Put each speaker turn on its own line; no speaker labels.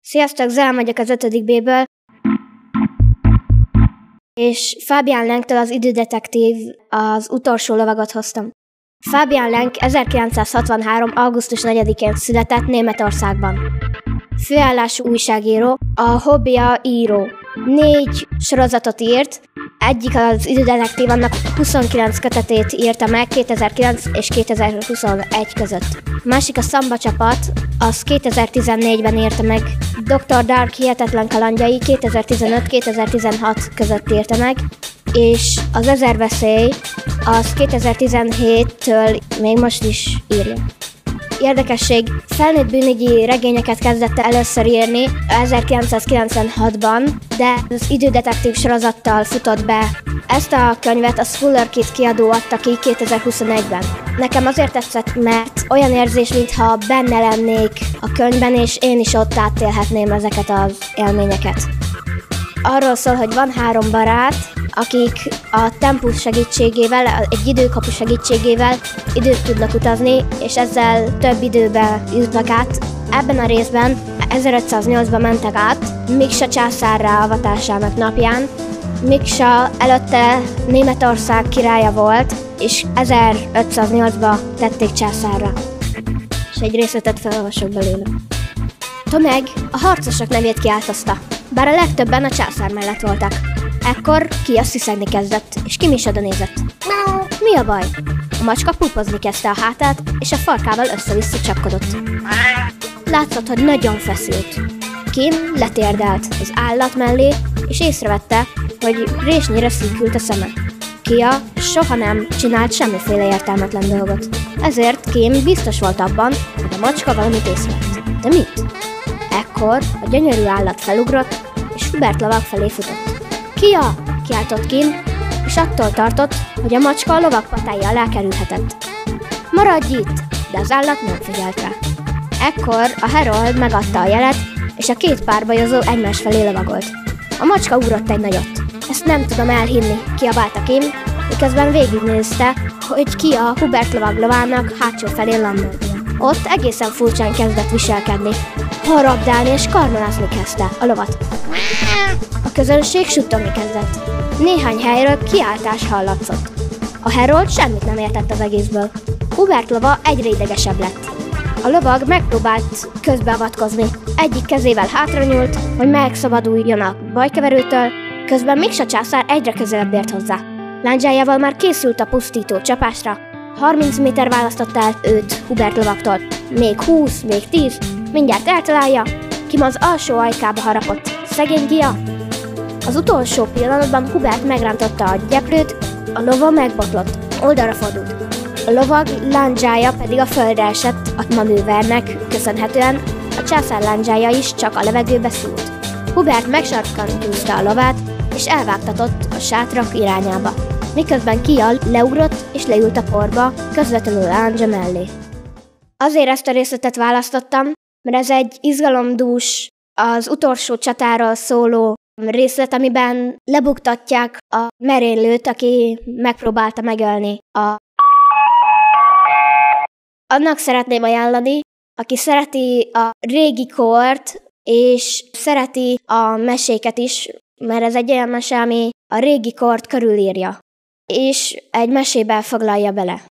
Sziasztok, Zál vagyok az 5. B-ből, és Fabian Lenktől az idődetektív az utolsó lovagot hoztam. Fabian Lenk 1963. augusztus 4-én született Németországban. Főállású újságíró, a hobbija író. Négy sorozatot írt, egyik az idődetektív, annak 29 kötetét írta meg 2009 és 2021 között. Másik a Szamba csapat, az 2014-ben írta meg. Dr. Dark hihetetlen kalandjai 2015-2016 között írta meg, és az Ezer veszély az 2017-től még most is írja. Érdekesség, felnőtt bűnügyi regényeket kezdett először írni 1996-ban, de az idődetektív sorozattal futott be. Ezt a könyvet a Fuller Kid kiadó adta ki 2021-ben. Nekem azért tetszett, mert olyan érzés, mintha benne lennék a könyvben, és én is ott átélhetném ezeket az élményeket. Arról szól, hogy van három barát, akik a tempus segítségével, egy időkapu segítségével időt tudnak utazni, és ezzel több időbe jutnak át. Ebben a részben 1508-ban mentek át, Miksa császárra avatásának napján. Miksa előtte Németország királya volt, és 1508-ba tették császárra. És egy részletet felolvasok belőle. Tomeg a harcosok nevét kiáltozta, bár a legtöbben a császár mellett voltak. Ekkor ki a sziszegni kezdett, és Kim is oda nézett. Mi a baj? A macska pupozni kezdte a hátát, és a farkával össze-vissza csapkodott. Látszott, hogy nagyon feszült. Kim letérdelt az állat mellé, és észrevette, hogy résnyire szűkült a szeme. Kia soha nem csinált semmiféle értelmetlen dolgot. Ezért Kim biztos volt abban, hogy a macska valamit észrevett. De mit? Ekkor a gyönyörű állat felugrott, és Hubert lovag felé futott. Kia! kiáltott Kim, és attól tartott, hogy a macska a lovak patája alá kerülhetett. Maradj itt! De az állat nem figyelt rá. Ekkor a herold megadta a jelet, és a két párbajozó egymás felé lovagolt. A macska ugrott egy nagyot. Ezt nem tudom elhinni, kiabálta Kim, miközben végignézte, hogy ki a Hubert lovag lovának hátsó felé landol. Ott egészen furcsán kezdett viselkedni. Harabdálni és karmolászni kezdte a lovat. Közönség suttogni kezdett. Néhány helyről kiáltás hallatszott. A herold semmit nem értett az egészből. Hubert lova egyre idegesebb lett. A lovag megpróbált közbeavatkozni. Egyik kezével hátranyúlt, hogy megszabaduljon a bajkeverőtől, közben mégse császár egyre közelebb ért hozzá. Lándzsájával már készült a pusztító csapásra. 30 méter választotta el őt Hubert lovaktól. Még 20, még 10, mindjárt eltalálja. Kim az alsó ajkába harapott. Szegény Gia! Az utolsó pillanatban Hubert megrántotta a gyeplőt, a lova megbotlott, oldalra fordult. A lovag lándzsája pedig a földre esett a manővernek köszönhetően, a császár lándzsája is csak a levegőbe szúrt. Hubert megsarkantúzta a lovát, és elvágtatott a sátrak irányába, miközben Kia leugrott és leült a porba, közvetlenül Lándzsa mellé. Azért ezt a részletet választottam, mert ez egy izgalomdús, az utolsó csatáról szóló részlet, amiben lebuktatják a merénylőt, aki megpróbálta megölni a... Annak szeretném ajánlani, aki szereti a régi kort, és szereti a meséket is, mert ez egy olyan mese, ami a régi kort körülírja, és egy mesébe foglalja bele.